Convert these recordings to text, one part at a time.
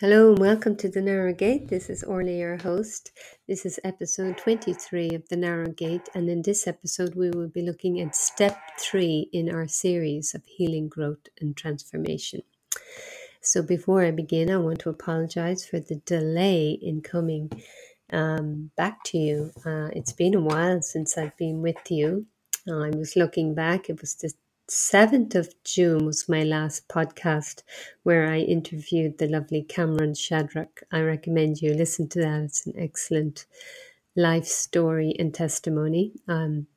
Hello and welcome to The Narrow Gate. This is Orly, your host. This is episode 23 of The Narrow Gate, and in this episode, we will be looking at step three in our series of healing, growth, and transformation. So, before I begin, I want to apologize for the delay in coming um, back to you. Uh, it's been a while since I've been with you. I was looking back, it was the 7th of June was my last podcast where I interviewed the lovely Cameron Shadrach. I recommend you listen to that. It's an excellent life story and testimony. Um,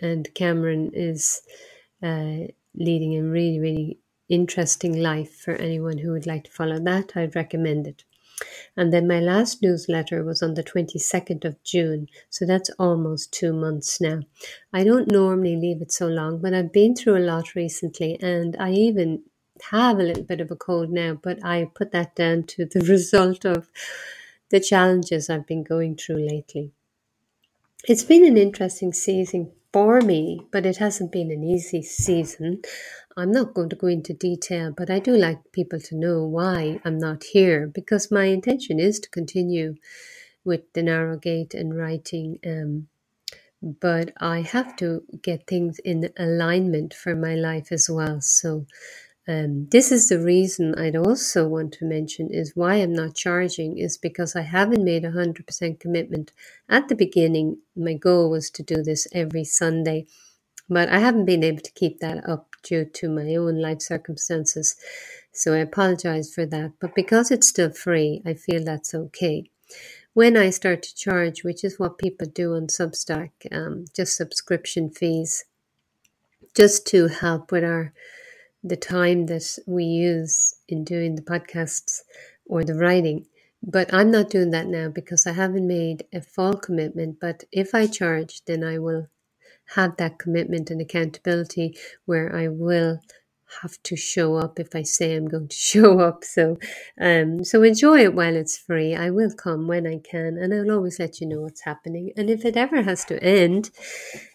and Cameron is uh, leading a really, really interesting life for anyone who would like to follow that. I'd recommend it. And then my last newsletter was on the 22nd of June. So that's almost two months now. I don't normally leave it so long, but I've been through a lot recently and I even have a little bit of a cold now, but I put that down to the result of the challenges I've been going through lately. It's been an interesting season for me, but it hasn't been an easy season. I'm not going to go into detail, but I do like people to know why I'm not here because my intention is to continue with the narrow gate and writing. Um, but I have to get things in alignment for my life as well. So, um, this is the reason I'd also want to mention is why I'm not charging is because I haven't made a hundred percent commitment at the beginning. My goal was to do this every Sunday, but I haven't been able to keep that up due to my own life circumstances. So I apologize for that. But because it's still free, I feel that's okay. When I start to charge, which is what people do on Substack, um, just subscription fees, just to help with our the time that we use in doing the podcasts or the writing. But I'm not doing that now because I haven't made a full commitment. But if I charge, then I will have that commitment and accountability where I will have to show up if I say I'm going to show up. So, um, so enjoy it while it's free. I will come when I can, and I'll always let you know what's happening. And if it ever has to end,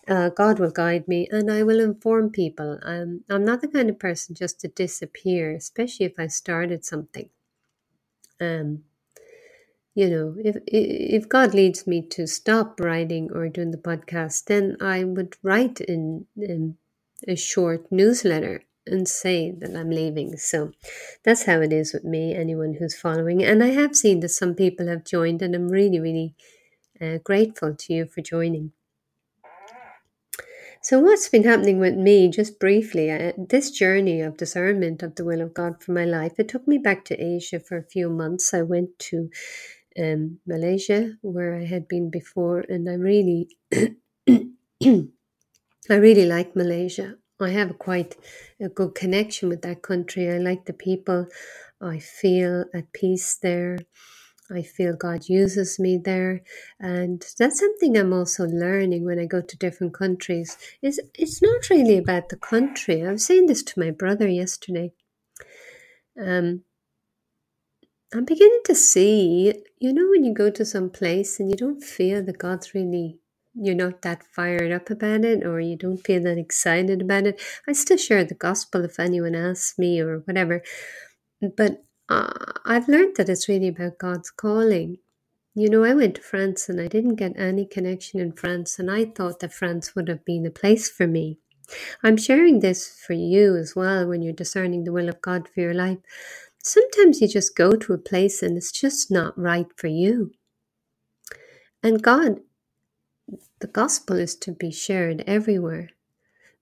uh, God will guide me, and I will inform people. Um, I'm not the kind of person just to disappear, especially if I started something. Um, you know, if if God leads me to stop writing or doing the podcast, then I would write in, in a short newsletter and say that I'm leaving. So that's how it is with me. Anyone who's following, and I have seen that some people have joined, and I'm really, really uh, grateful to you for joining. So, what's been happening with me, just briefly, uh, this journey of discernment of the will of God for my life, it took me back to Asia for a few months. I went to um, Malaysia, where I had been before, and I really, I really like Malaysia. I have quite a good connection with that country. I like the people. I feel at peace there. I feel God uses me there, and that's something I'm also learning when I go to different countries. Is it's not really about the country. I was saying this to my brother yesterday. Um, I'm beginning to see, you know, when you go to some place and you don't feel that God's really, you're not that fired up about it or you don't feel that excited about it. I still share the gospel if anyone asks me or whatever. But uh, I've learned that it's really about God's calling. You know, I went to France and I didn't get any connection in France, and I thought that France would have been a place for me. I'm sharing this for you as well when you're discerning the will of God for your life. Sometimes you just go to a place and it's just not right for you. And God, the gospel is to be shared everywhere,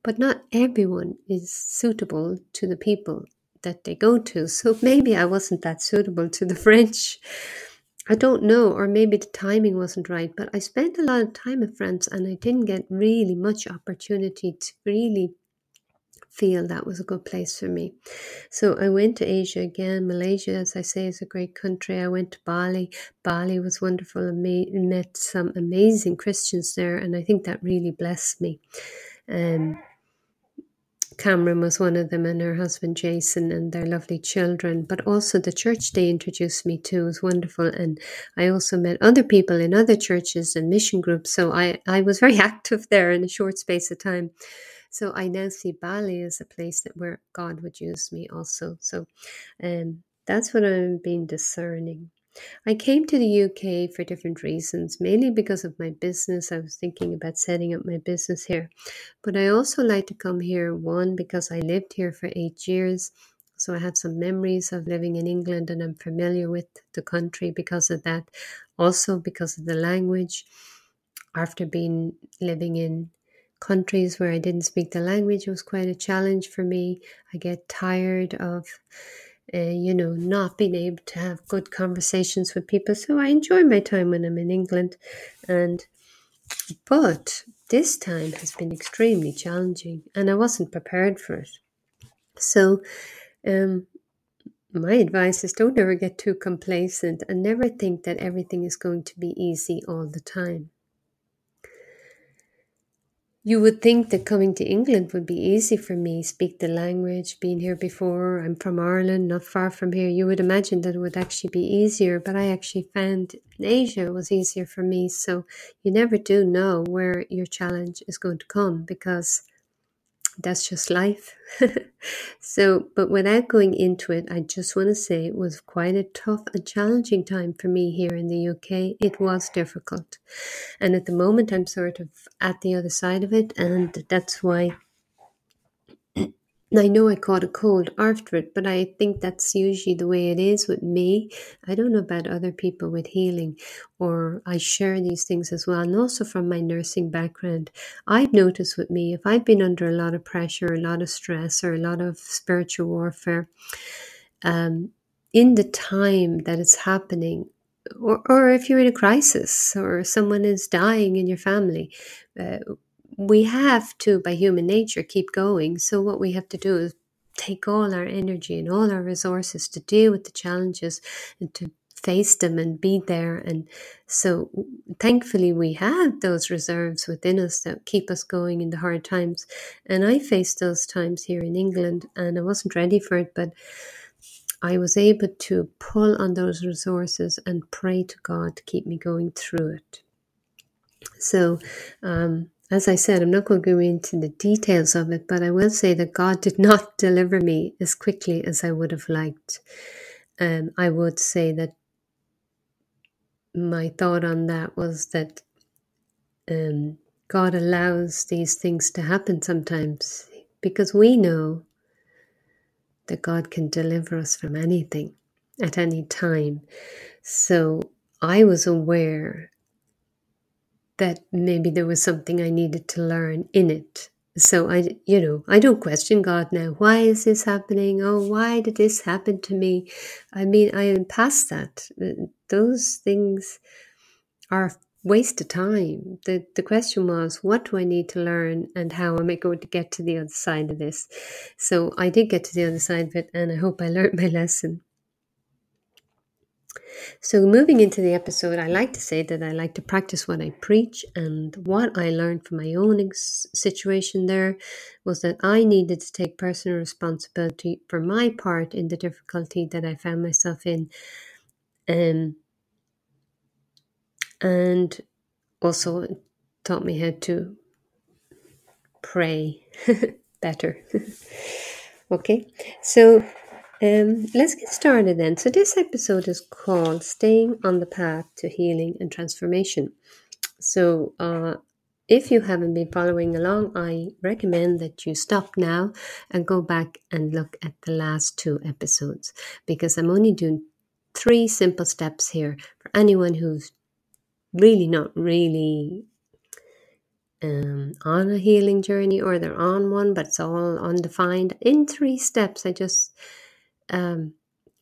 but not everyone is suitable to the people that they go to. So maybe I wasn't that suitable to the French. I don't know, or maybe the timing wasn't right, but I spent a lot of time in France and I didn't get really much opportunity to really feel that was a good place for me. So I went to Asia again. Malaysia, as I say, is a great country. I went to Bali. Bali was wonderful. I met some amazing Christians there, and I think that really blessed me. Um, Cameron was one of them, and her husband Jason, and their lovely children. But also the church they introduced me to was wonderful, and I also met other people in other churches and mission groups. So I I was very active there in a short space of time. So I now see Bali as a place that where God would use me also. So um, That's what I'm being discerning. I came to the UK for different reasons, mainly because of my business. I was thinking about setting up my business here. But I also like to come here, one, because I lived here for eight years. So I have some memories of living in England and I'm familiar with the country because of that. Also because of the language. After being living in countries where I didn't speak the language, was quite a challenge for me. I get tired of uh, you know, not being able to have good conversations with people. So I enjoy my time when I'm in England, and but this time has been extremely challenging, and I wasn't prepared for it. So, um, my advice is don't ever get too complacent and never think that everything is going to be easy all the time. You would think that coming to England would be easy for me, speak the language, been here before. I'm from Ireland, not far from here. You would imagine that it would actually be easier, but I actually found Asia was easier for me. So you never do know where your challenge is going to come because that's just life. so, but without going into it, I just want to say it was quite a tough and challenging time for me here in the UK. It was difficult. And at the moment, I'm sort of at the other side of it. And that's why I know I caught a cold after it, but I think that's usually the way it is with me. I don't know about other people with healing, or I share these things as well. And also from my nursing background, I've noticed with me, if I've been under a lot of pressure, a lot of stress, or a lot of spiritual warfare, um, in the time that it's happening, or, or if you're in a crisis or someone is dying in your family, uh, we have to, by human nature, keep going. So, what we have to do is take all our energy and all our resources to deal with the challenges and to face them and be there. And so, thankfully, we have those reserves within us that keep us going in the hard times. And I faced those times here in England and I wasn't ready for it, but I was able to pull on those resources and pray to God to keep me going through it. So, um, as I said, I'm not going to go into the details of it, but I will say that God did not deliver me as quickly as I would have liked. Um, I would say that my thought on that was that um, God allows these things to happen sometimes because we know that God can deliver us from anything at any time. So I was aware that maybe there was something I needed to learn in it. So I, you know, I don't question God now. Why is this happening? Oh, why did this happen to me? I mean, I am past that. Uh, those things are waste of time. The the question was, what do I need to learn, and how am I going to get to the other side of this? So I did get to the other side of it, and I hope I learned my lesson. So, moving into the episode, I like to say that I like to practice what I preach. And what I learned from my own ex- situation there was that I needed to take personal responsibility for my part in the difficulty that I found myself in. Um, and also taught me how to pray better. okay, so um, let's get started then. So, this episode is called Staying on the Path to Healing and Transformation. So, uh, if you haven't been following along, I recommend that you stop now and go back and look at the last two episodes because I'm only doing three simple steps here for anyone who's really not really um, on a healing journey or they're on one, but it's all undefined. In three steps, I just um,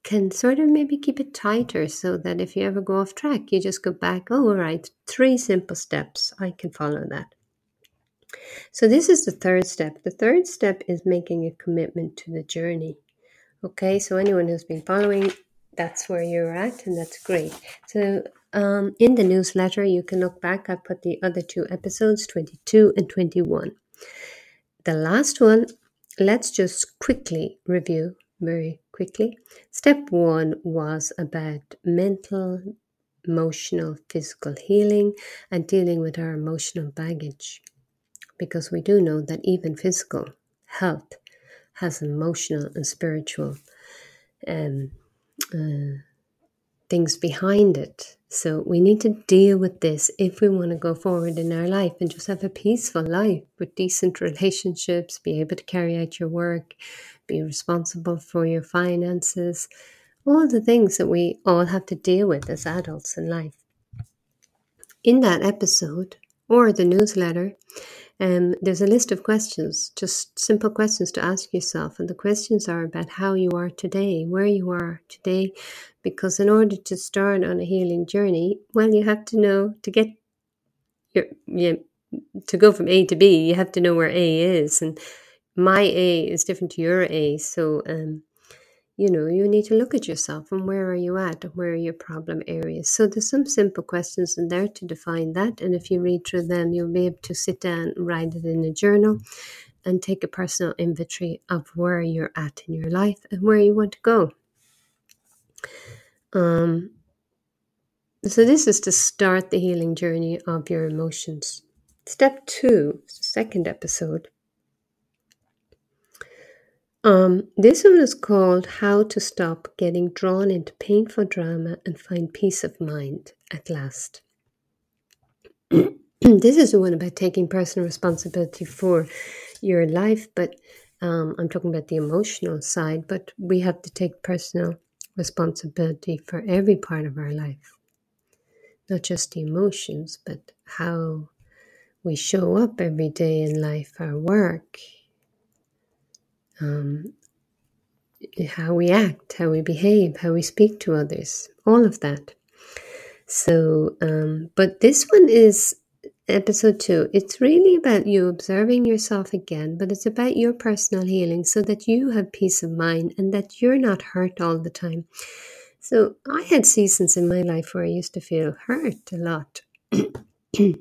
can sort of maybe keep it tighter so that if you ever go off track, you just go back. Oh, all right, three simple steps. I can follow that. So, this is the third step. The third step is making a commitment to the journey. Okay, so anyone who's been following, that's where you're at, and that's great. So, um, in the newsletter, you can look back. I put the other two episodes, 22 and 21. The last one, let's just quickly review very quickly. Step one was about mental, emotional, physical healing and dealing with our emotional baggage. Because we do know that even physical health has emotional and spiritual um, uh, things behind it. So we need to deal with this if we want to go forward in our life and just have a peaceful life with decent relationships, be able to carry out your work, be responsible for your finances, all the things that we all have to deal with as adults in life. In that episode or the newsletter, um, there's a list of questions, just simple questions to ask yourself. And the questions are about how you are today, where you are today. Because in order to start on a healing journey, well, you have to know to get your, you, to go from A to B, you have to know where A is. And my A is different to your A. So, um, you know, you need to look at yourself and where are you at and where are your problem areas. So there's some simple questions in there to define that. And if you read through them, you'll be able to sit down write it in a journal and take a personal inventory of where you're at in your life and where you want to go. Um, so this is to start the healing journey of your emotions. Step two, second episode, um, this one is called How to Stop Getting Drawn into Painful Drama and Find Peace of Mind at Last. this is the one about taking personal responsibility for your life, but um, I'm talking about the emotional side, but we have to take personal responsibility for every part of our life, not just the emotions, but how we show up every day in life, our work, um, how we act, how we behave, how we speak to others, all of that. So, um, but this one is episode two. It's really about you observing yourself again, but it's about your personal healing so that you have peace of mind and that you're not hurt all the time. So, I had seasons in my life where I used to feel hurt a lot. and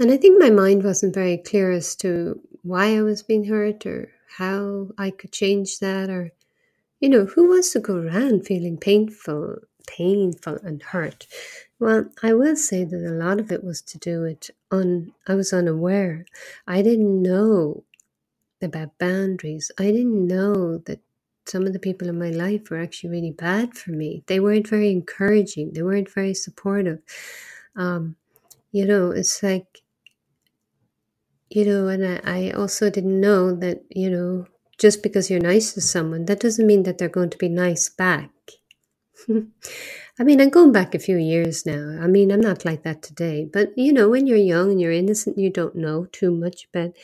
I think my mind wasn't very clear as to why I was being hurt or how I could change that or you know, who wants to go around feeling painful, painful and hurt? Well, I will say that a lot of it was to do with un I was unaware. I didn't know about boundaries. I didn't know that some of the people in my life were actually really bad for me. They weren't very encouraging. They weren't very supportive. Um, you know, it's like you know, and I, I also didn't know that, you know, just because you're nice to someone, that doesn't mean that they're going to be nice back. I mean, I'm going back a few years now. I mean, I'm not like that today. But, you know, when you're young and you're innocent, you don't know too much about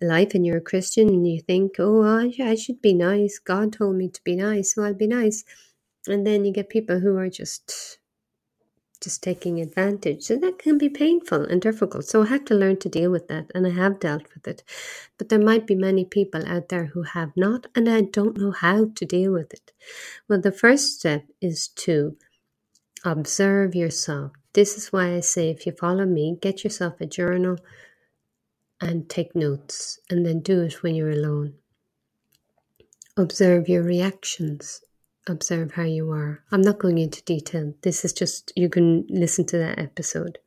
life and you're a Christian and you think, oh, I, I should be nice. God told me to be nice, so I'll be nice. And then you get people who are just just taking advantage. So that can be painful and difficult. So I have to learn to deal with that, and I have dealt with it. But there might be many people out there who have not, and I don't know how to deal with it. Well, the first step is to observe yourself. This is why I say if you follow me, get yourself a journal and take notes, and then do it when you're alone. Observe your reactions observe how you are. I'm not going into detail. This is just, you can listen to that episode.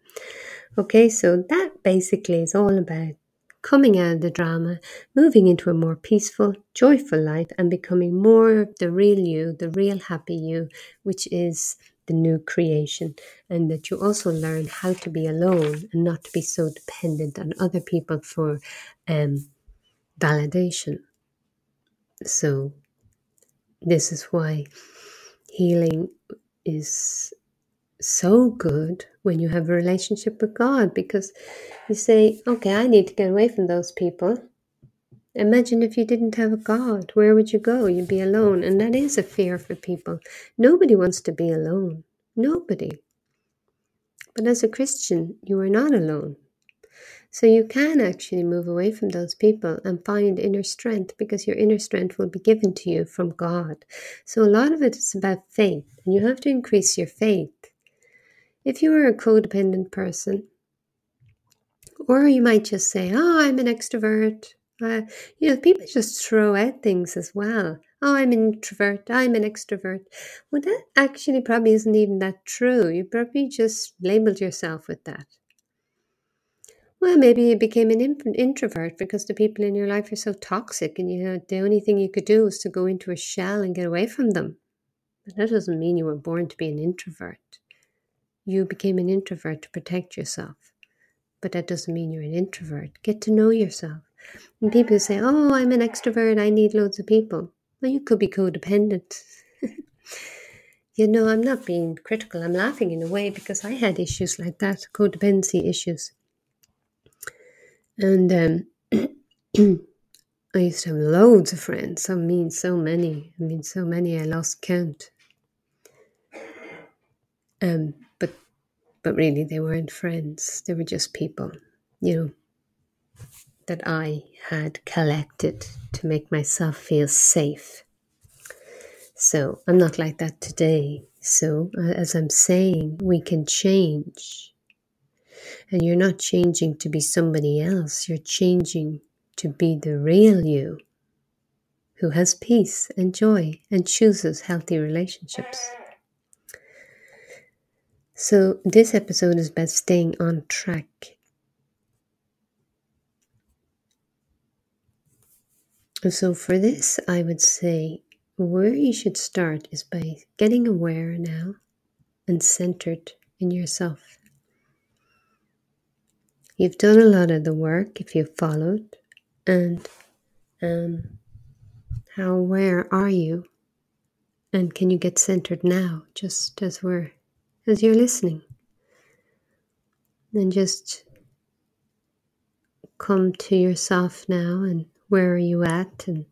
Okay, so that basically is all about coming out of the drama, moving into a more peaceful, joyful life, and becoming more of the real you, the real happy you, which is the new creation. And that you also learn how to be alone and not to be so dependent on other people for um, validation. So, this is why healing is so good when you have a relationship with God because you say, okay, I need to get away from those people. Imagine if you didn't have a God, where would you go? You'd be alone. And that is a fear for people. Nobody wants to be alone. Nobody. But as a Christian, you are not alone. So you can actually move away from those people and find inner strength because your inner strength will be given to you from God. So a lot of it is about faith, and you have to increase your faith. If you are a codependent person, or you might just say, Oh, I'm an extrovert. Uh, you know, people just throw out things as well. Oh, I'm an introvert. I'm an extrovert. Well, that actually probably isn't even that true. You probably just labeled yourself with that. Well, maybe you became an introvert because the people in your life are so toxic, and you know, the only thing you could do was to go into a shell and get away from them. But that doesn't mean you were born to be an introvert. You became an introvert to protect yourself. But that doesn't mean you're an introvert. Get to know yourself. And people say, Oh, I'm an extrovert, I need loads of people. Well, you could be codependent. you know, I'm not being critical, I'm laughing in a way because I had issues like that codependency issues. And um, I used to have loads of friends. I mean, so many. I mean, so many. I lost count. Um, but but really, they weren't friends. They were just people, you know, that I had collected to make myself feel safe. So I'm not like that today. So as I'm saying, we can change and you're not changing to be somebody else, you're changing to be the real you who has peace and joy and chooses healthy relationships. So, this episode is about staying on track. So, for this, I would say where you should start is by getting aware now and centered in yourself. You've done a lot of the work if you've followed, and um, how aware are you? And can you get centered now, just as we're as you're listening? And just come to yourself now and where are you at and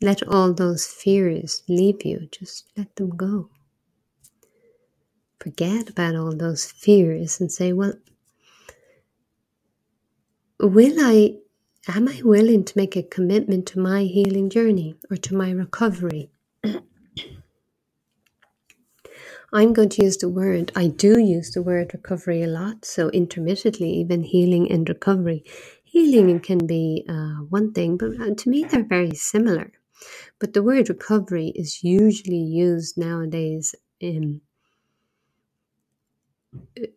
let all those fears leave you. Just let them go. Forget about all those fears and say, well, will I, am I willing to make a commitment to my healing journey or to my recovery? I'm going to use the word, I do use the word recovery a lot, so intermittently, even healing and recovery. Healing can be uh, one thing, but uh, to me, they're very similar. But the word recovery is usually used nowadays in,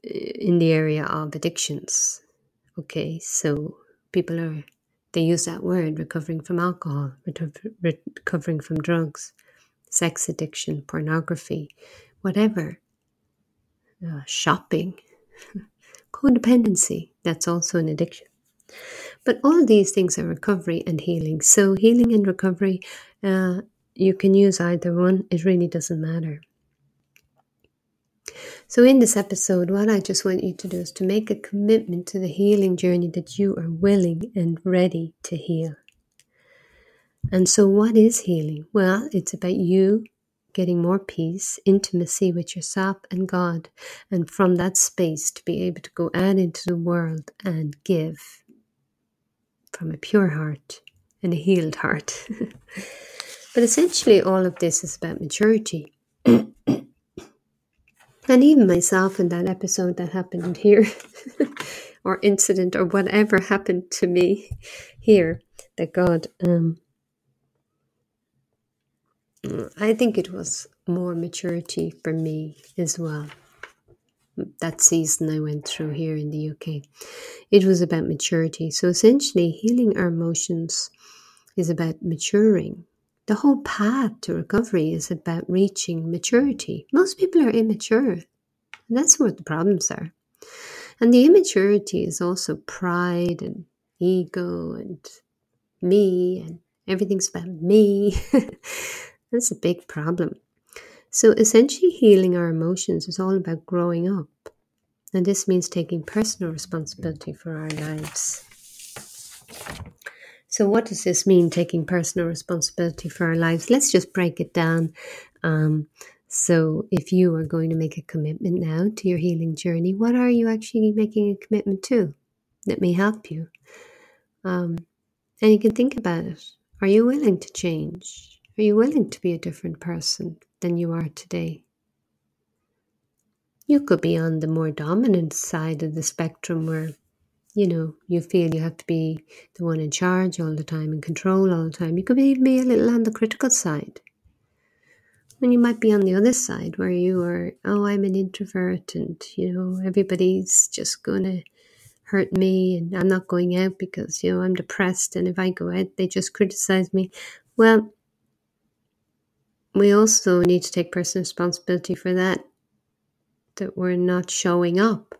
in the area of addictions. Okay, so people are, they use that word recovering from alcohol, recovering from drugs, sex addiction, pornography, whatever, uh, shopping, codependency, that's also an addiction. But all these things are recovery and healing. So, healing and recovery, uh, you can use either one, it really doesn't matter. So, in this episode, what I just want you to do is to make a commitment to the healing journey that you are willing and ready to heal. And so, what is healing? Well, it's about you getting more peace, intimacy with yourself and God, and from that space to be able to go out into the world and give from a pure heart and a healed heart. but essentially, all of this is about maturity. And even myself in that episode that happened here, or incident, or whatever happened to me here, that God, um, I think it was more maturity for me as well. That season I went through here in the UK, it was about maturity. So essentially, healing our emotions is about maturing the whole path to recovery is about reaching maturity. Most people are immature, and that's where the problems are. And the immaturity is also pride and ego and me, and everything's about me. that's a big problem. So, essentially, healing our emotions is all about growing up. And this means taking personal responsibility for our lives. So, what does this mean, taking personal responsibility for our lives? Let's just break it down. Um, so, if you are going to make a commitment now to your healing journey, what are you actually making a commitment to that may help you? Um, and you can think about it. Are you willing to change? Are you willing to be a different person than you are today? You could be on the more dominant side of the spectrum where you know, you feel you have to be the one in charge all the time, in control all the time. You could even be a little on the critical side. And you might be on the other side where you are, oh, I'm an introvert and, you know, everybody's just going to hurt me and I'm not going out because, you know, I'm depressed and if I go out, they just criticize me. Well, we also need to take personal responsibility for that, that we're not showing up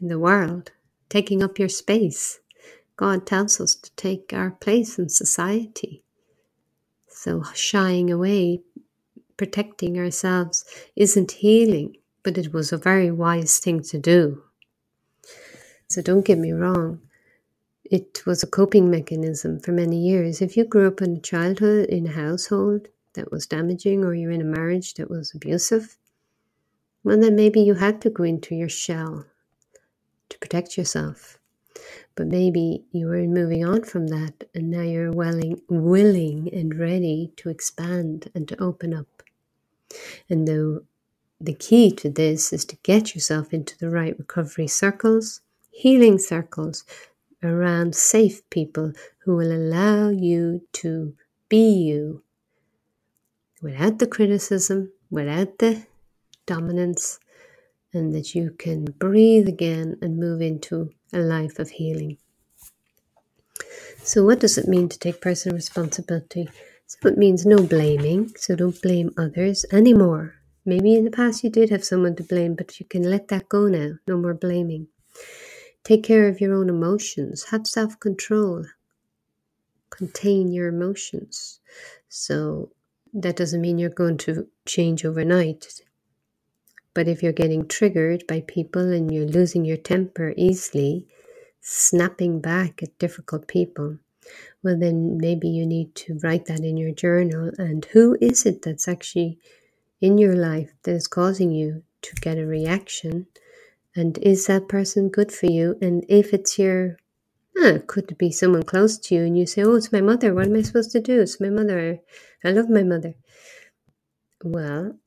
in the world, taking up your space. God tells us to take our place in society. So shying away, protecting ourselves isn't healing, but it was a very wise thing to do. So don't get me wrong. It was a coping mechanism for many years. If you grew up in a childhood in a household that was damaging or you're in a marriage that was abusive, well, then maybe you had to go into your shell to protect yourself. But maybe you were moving on from that and now you're willing, willing and ready to expand and to open up. And the, the key to this is to get yourself into the right recovery circles, healing circles around safe people who will allow you to be you without the criticism, without the dominance, and that you can breathe again and move into a life of healing. So, what does it mean to take personal responsibility? So, it means no blaming, so don't blame others anymore. Maybe in the past you did have someone to blame, but you can let that go now. No more blaming. Take care of your own emotions, have self control, contain your emotions. So, that doesn't mean you're going to change overnight. But if you're getting triggered by people and you're losing your temper easily, snapping back at difficult people, well, then maybe you need to write that in your journal. And who is it that's actually in your life that is causing you to get a reaction? And is that person good for you? And if it's your, ah, could be someone close to you and you say, oh, it's my mother. What am I supposed to do? It's my mother. I love my mother. Well,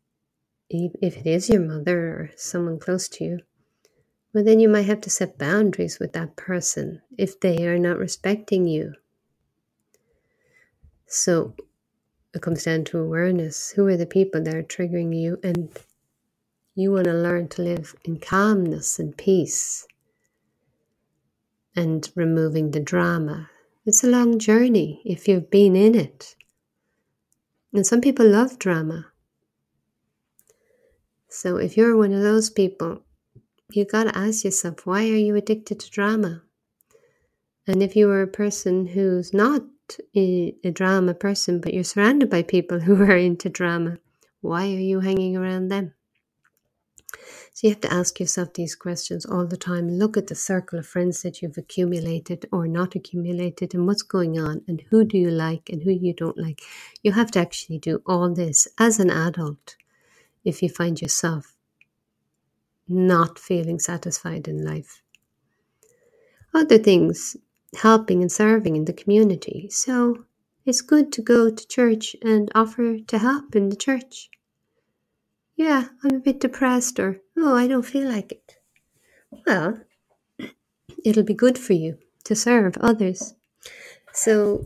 if it is your mother or someone close to you, well, then you might have to set boundaries with that person if they are not respecting you. So it comes down to awareness. Who are the people that are triggering you? And you want to learn to live in calmness and peace and removing the drama. It's a long journey if you've been in it. And some people love drama. So if you're one of those people, you got to ask yourself, why are you addicted to drama? And if you are a person who's not a, a drama person, but you're surrounded by people who are into drama, why are you hanging around them? So you have to ask yourself these questions all the time. Look at the circle of friends that you've accumulated or not accumulated and what's going on and who do you like and who you don't like. You have to actually do all this as an adult if you find yourself not feeling satisfied in life. Other things, helping and serving in the community. So it's good to go to church and offer to help in the church. Yeah, I'm a bit depressed, or oh, I don't feel like it. Well, it'll be good for you to serve others. So,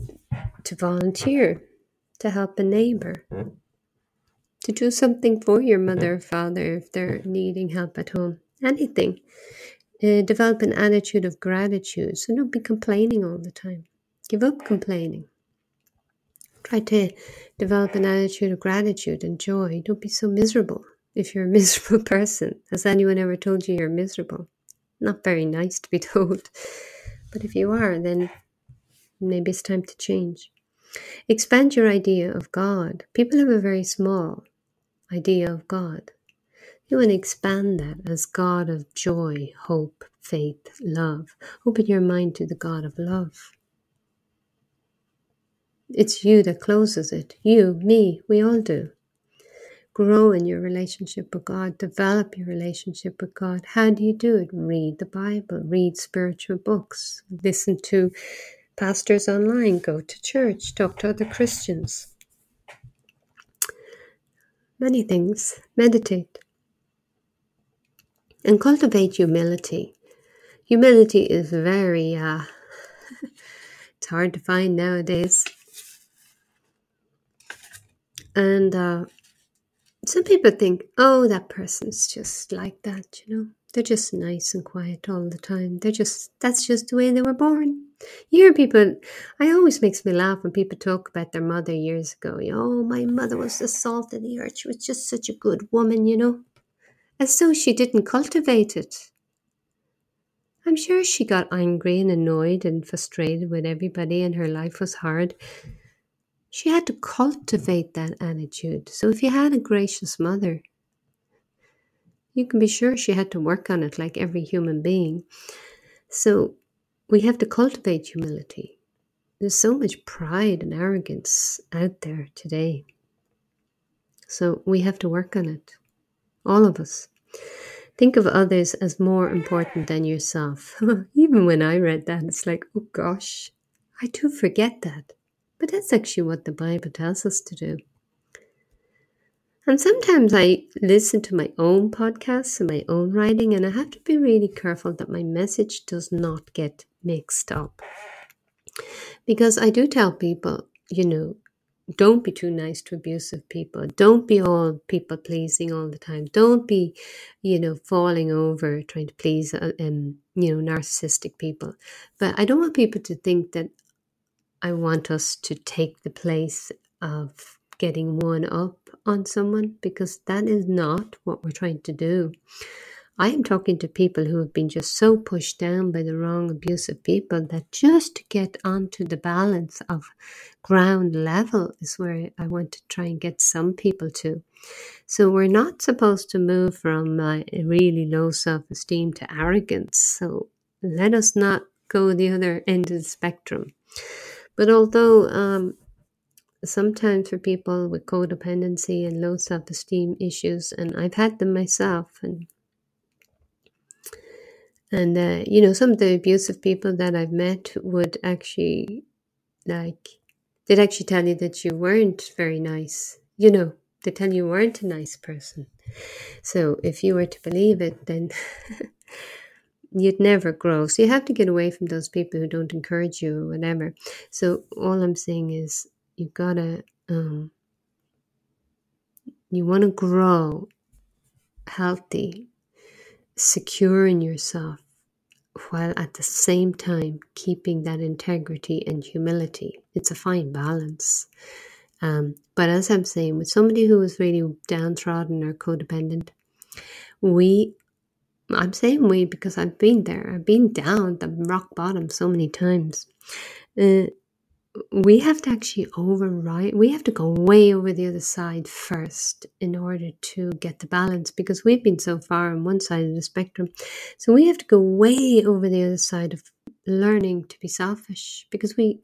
to volunteer, to help a neighbor, to do something for your mother or father if they're needing help at home. Anything. Uh, develop an attitude of gratitude. So don't be complaining all the time. Give up complaining. Try to develop an attitude of gratitude and joy. Don't be so miserable if you're a miserable person. Has anyone ever told you you're miserable? Not very nice to be told. But if you are, then maybe it's time to change. Expand your idea of God. People have a very small idea of God. You want to expand that as God of joy, hope, faith, love. Open your mind to the God of love. It's you that closes it. You, me, we all do. Grow in your relationship with God. Develop your relationship with God. How do you do it? Read the Bible, read spiritual books, listen to pastors online, go to church, talk to other Christians many things. Meditate. And cultivate humility. Humility is very, uh, it's hard to find nowadays. And uh, some people think, oh, that person's just like that, you know. They're just nice and quiet all the time. They're just, that's just the way they were born. You hear people, I always makes me laugh when people talk about their mother years ago. Oh, my mother was the salt of the earth. She was just such a good woman, you know, as though she didn't cultivate it. I'm sure she got angry and annoyed and frustrated with everybody, and her life was hard. She had to cultivate that attitude. So if you had a gracious mother, you can be sure she had to work on it like every human being. So we have to cultivate humility. There's so much pride and arrogance out there today. So we have to work on it. All of us. Think of others as more important than yourself. Even when I read that, it's like, oh gosh, I do forget that. But that's actually what the Bible tells us to do. And sometimes I listen to my own podcasts and my own writing, and I have to be really careful that my message does not get mixed up. Because I do tell people, you know, don't be too nice to abusive people. Don't be all people pleasing all the time. Don't be, you know, falling over trying to please, uh, um, you know, narcissistic people. But I don't want people to think that I want us to take the place of getting one up on someone because that is not what we're trying to do. I am talking to people who have been just so pushed down by the wrong, abusive people that just to get onto the balance of ground level is where I want to try and get some people to. So we're not supposed to move from uh, really low self esteem to arrogance. So let us not go the other end of the spectrum. But although um, sometimes for people with codependency and low self esteem issues, and I've had them myself. And and uh, you know, some of the abusive people that I've met would actually like they'd actually tell you that you weren't very nice. You know, they tell you weren't a nice person. So if you were to believe it, then you'd never grow. So you have to get away from those people who don't encourage you or whatever. So all I'm saying is you gotta um, you want to grow healthy secure in yourself while at the same time keeping that integrity and humility. It's a fine balance. Um, but as i'm saying with somebody who is really downtrodden or codependent we i'm saying we because i've been there. I've been down the rock bottom so many times. Uh, we have to actually override we have to go way over the other side first in order to get the balance because we've been so far on one side of the spectrum. So we have to go way over the other side of learning to be selfish because we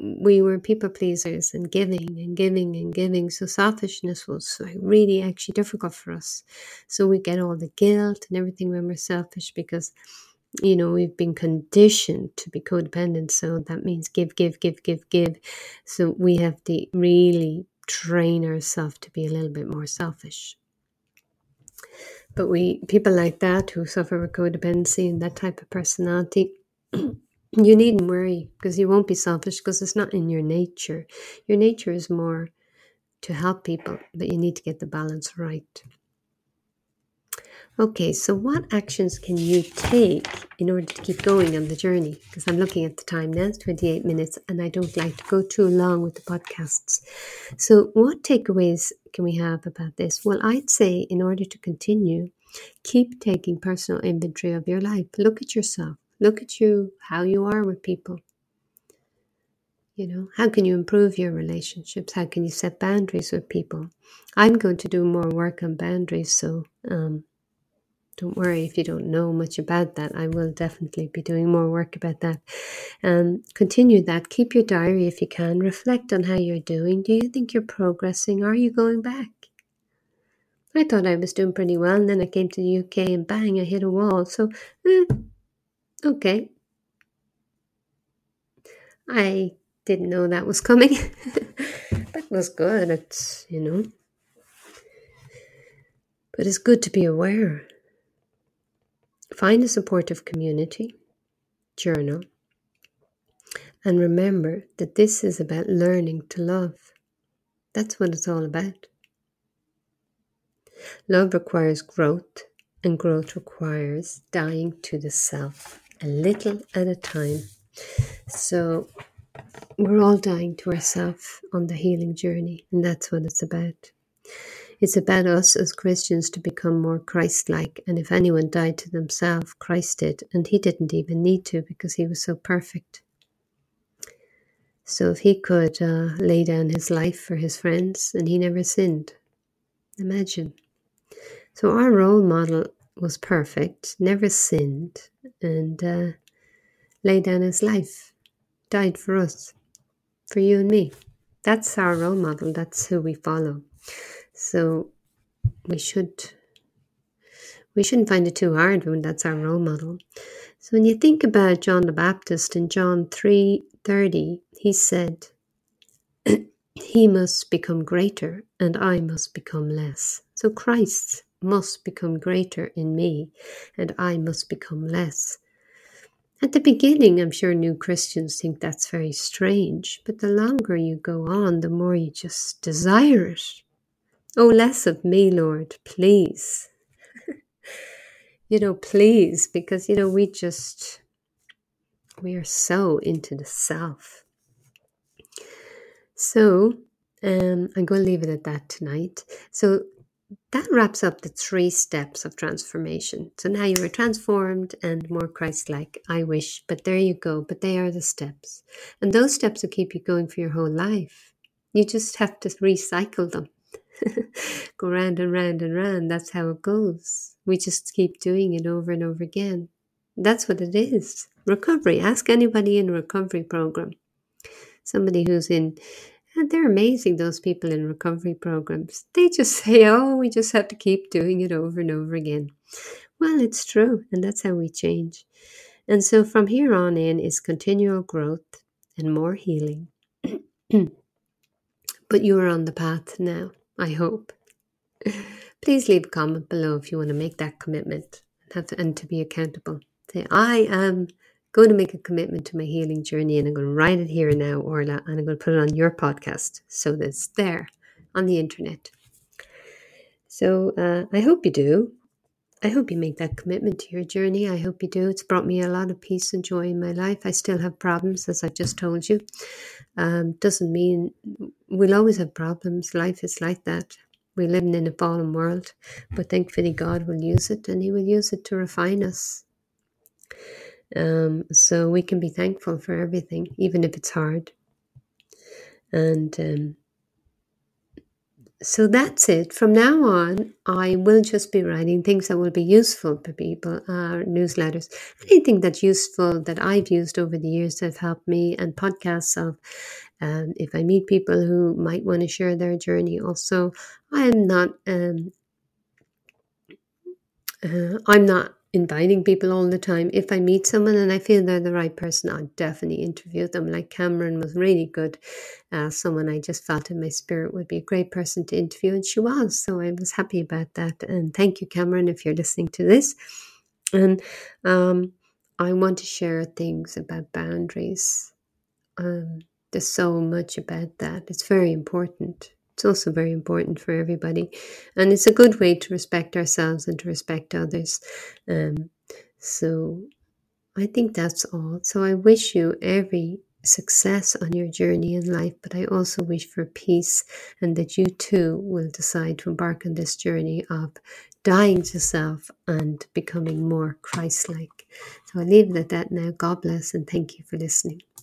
we were people pleasers and giving and giving and giving. So selfishness was like really actually difficult for us. So we get all the guilt and everything when we're selfish because you know we've been conditioned to be codependent so that means give give give give give. So we have to really train ourselves to be a little bit more selfish. But we people like that who suffer with codependency and that type of personality you needn't worry because you won't be selfish because it's not in your nature. Your nature is more to help people but you need to get the balance right Okay, so what actions can you take in order to keep going on the journey? Because I'm looking at the time now, it's 28 minutes, and I don't like to go too long with the podcasts. So, what takeaways can we have about this? Well, I'd say in order to continue, keep taking personal inventory of your life. Look at yourself, look at you, how you are with people. You know, how can you improve your relationships? How can you set boundaries with people? I'm going to do more work on boundaries, so um, don't worry if you don't know much about that. I will definitely be doing more work about that. Um, continue that. Keep your diary if you can. Reflect on how you're doing. Do you think you're progressing? Are you going back? I thought I was doing pretty well, and then I came to the UK and bang, I hit a wall. So, eh, okay. I didn't know that was coming. that was good. It's, you know. But it's good to be aware Find a supportive community, journal, and remember that this is about learning to love. That's what it's all about. Love requires growth and growth requires dying to the self a little at a time. So we're all dying to ourselves on the healing journey, and that's what it's about. It's about us as Christians to become more Christ like. And if anyone died to themselves, Christ did. And he didn't even need to because he was so perfect. So if he could uh, lay down his life for his friends and he never sinned, imagine. So our role model was perfect, never sinned, and uh, laid down his life, died for us, for you and me. That's our role model. That's who we follow. So we should we shouldn't find it too hard when that's our role model. So when you think about John the Baptist in John 3:30, he said, he must become greater and I must become less. So Christ must become greater in me and I must become less. At the beginning, I'm sure new Christians think that's very strange, but the longer you go on, the more you just desire it. Oh, less of me, Lord, please. you know, please, because, you know, we just, we are so into the self. So, um, I'm going to leave it at that tonight. So, that wraps up the three steps of transformation. So now you are transformed and more Christ like, I wish, but there you go. But they are the steps. And those steps will keep you going for your whole life. You just have to recycle them. go round and round and round. That's how it goes. We just keep doing it over and over again. That's what it is. Recovery. Ask anybody in a recovery program. Somebody who's in, and they're amazing, those people in recovery programs. They just say, oh, we just have to keep doing it over and over again. Well, it's true, and that's how we change. And so from here on in is continual growth and more healing. but you are on the path now. I hope. Please leave a comment below if you want to make that commitment and, have to, and to be accountable. Say, I am going to make a commitment to my healing journey and I'm going to write it here and now, Orla, and I'm going to put it on your podcast so that it's there on the internet. So uh, I hope you do. I hope you make that commitment to your journey. I hope you do. It's brought me a lot of peace and joy in my life. I still have problems, as I've just told you. Um, doesn't mean we'll always have problems. Life is like that. We're living in a fallen world, but thankfully God will use it and He will use it to refine us. Um, so we can be thankful for everything, even if it's hard. And um, so that's it. From now on, I will just be writing things that will be useful for people, uh, newsletters, anything that's useful that I've used over the years that have helped me, and podcasts of um, if I meet people who might want to share their journey. Also, I am not. Um, uh, I'm not inviting people all the time. If I meet someone and I feel they're the right person, I'll definitely interview them. Like Cameron was really good, uh, someone I just felt in my spirit would be a great person to interview, and she was. So I was happy about that. And thank you, Cameron, if you're listening to this. And um, I want to share things about boundaries. Um, there's so much about that. It's very important. It's also very important for everybody. And it's a good way to respect ourselves and to respect others. Um, so I think that's all. So I wish you every success on your journey in life, but I also wish for peace and that you too will decide to embark on this journey of dying to self and becoming more Christ like. So I leave it at that now. God bless and thank you for listening.